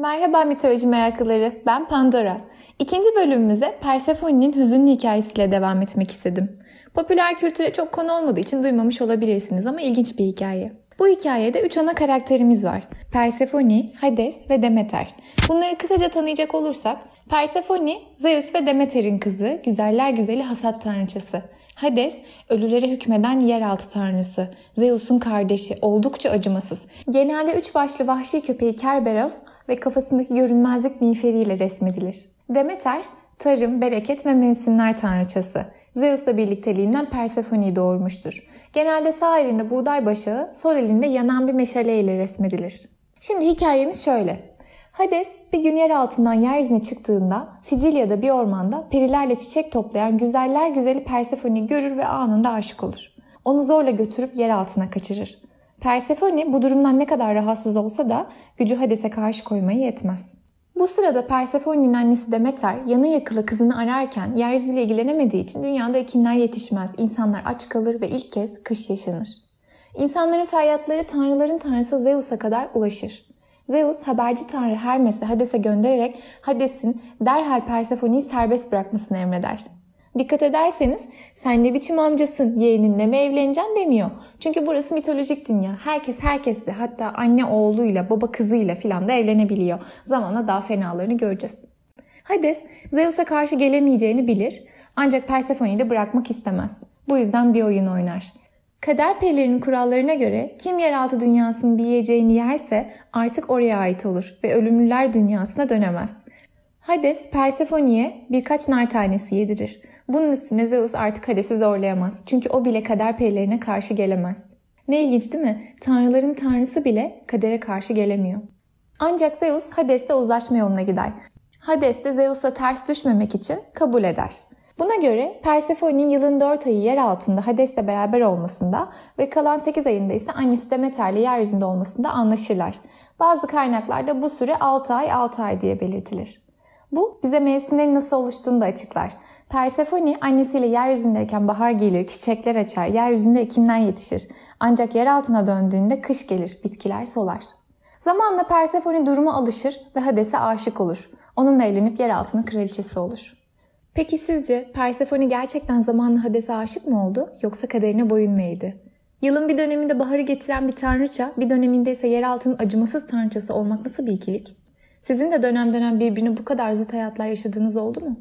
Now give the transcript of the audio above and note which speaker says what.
Speaker 1: Merhaba mitoloji meraklıları, ben Pandora. İkinci bölümümüze Persephone'nin hüzünlü hikayesiyle devam etmek istedim. Popüler kültüre çok konu olmadığı için duymamış olabilirsiniz ama ilginç bir hikaye. Bu hikayede üç ana karakterimiz var. Persephone, Hades ve Demeter. Bunları kısaca tanıyacak olursak, Persephone, Zeus ve Demeter'in kızı, güzeller güzeli hasat tanrıçası. Hades, ölülere hükmeden yeraltı tanrısı. Zeus'un kardeşi, oldukça acımasız. Genelde üç başlı vahşi köpeği Kerberos ve kafasındaki görünmezlik miğferiyle resmedilir. Demeter, tarım, bereket ve mevsimler tanrıçası. Zeus'la birlikteliğinden Persephone'yi doğurmuştur. Genelde sağ elinde buğday başağı, sol elinde yanan bir meşale ile resmedilir. Şimdi hikayemiz şöyle. Hades bir gün yer altından yeryüzüne çıktığında Sicilya'da bir ormanda perilerle çiçek toplayan güzeller güzeli Persephone'yi görür ve anında aşık olur. Onu zorla götürüp yer altına kaçırır. Persephone bu durumdan ne kadar rahatsız olsa da gücü Hades'e karşı koymayı yetmez. Bu sırada Persephone'nin annesi Demeter yanı yakıla kızını ararken yeryüzüyle ilgilenemediği için dünyada ekinler yetişmez, insanlar aç kalır ve ilk kez kış yaşanır. İnsanların feryatları tanrıların tanrısı Zeus'a kadar ulaşır. Zeus haberci tanrı Hermes'i Hades'e göndererek Hades'in derhal Persephone'yi serbest bırakmasını emreder. Dikkat ederseniz sen ne biçim amcasın, yeğeninle mi evleneceksin demiyor. Çünkü burası mitolojik dünya. Herkes herkesle hatta anne oğluyla, baba kızıyla filan da evlenebiliyor. Zamanla daha fenalarını göreceğiz. Hades, Zeus'a karşı gelemeyeceğini bilir ancak Persephone'yi de bırakmak istemez. Bu yüzden bir oyun oynar. Kader perilerinin kurallarına göre kim yeraltı dünyasının bir yiyeceğini yerse artık oraya ait olur ve ölümlüler dünyasına dönemez. Hades Persephone'ye birkaç nar tanesi yedirir. Bunun üstüne Zeus artık Hades'i zorlayamaz. Çünkü o bile kader perilerine karşı gelemez. Ne ilginç değil mi? Tanrıların tanrısı bile kadere karşı gelemiyor. Ancak Zeus Hades'le uzlaşma yoluna gider. Hades de Zeus'a ters düşmemek için kabul eder. Buna göre Persephone'nin yılın 4 ayı yer altında Hades'le beraber olmasında ve kalan 8 ayında ise annesi Demeter'le yeryüzünde olmasında anlaşırlar. Bazı kaynaklarda bu süre 6 ay 6 ay diye belirtilir. Bu bize mevsimlerin nasıl oluştuğunu da açıklar. Persephone annesiyle yeryüzündeyken bahar gelir, çiçekler açar, yeryüzünde ekinler yetişir. Ancak yer altına döndüğünde kış gelir, bitkiler solar. Zamanla Persephone duruma alışır ve Hades'e aşık olur. Onunla evlenip yer altının kraliçesi olur. Peki sizce Persephone gerçekten zamanla Hades'e aşık mı oldu yoksa kaderine boyun mu eğdi? Yılın bir döneminde baharı getiren bir tanrıça, bir döneminde ise yer altının acımasız tanrıçası olmak nasıl bir ikilik? Sizin de dönem dönem birbirini bu kadar zıt hayatlar yaşadığınız oldu mu?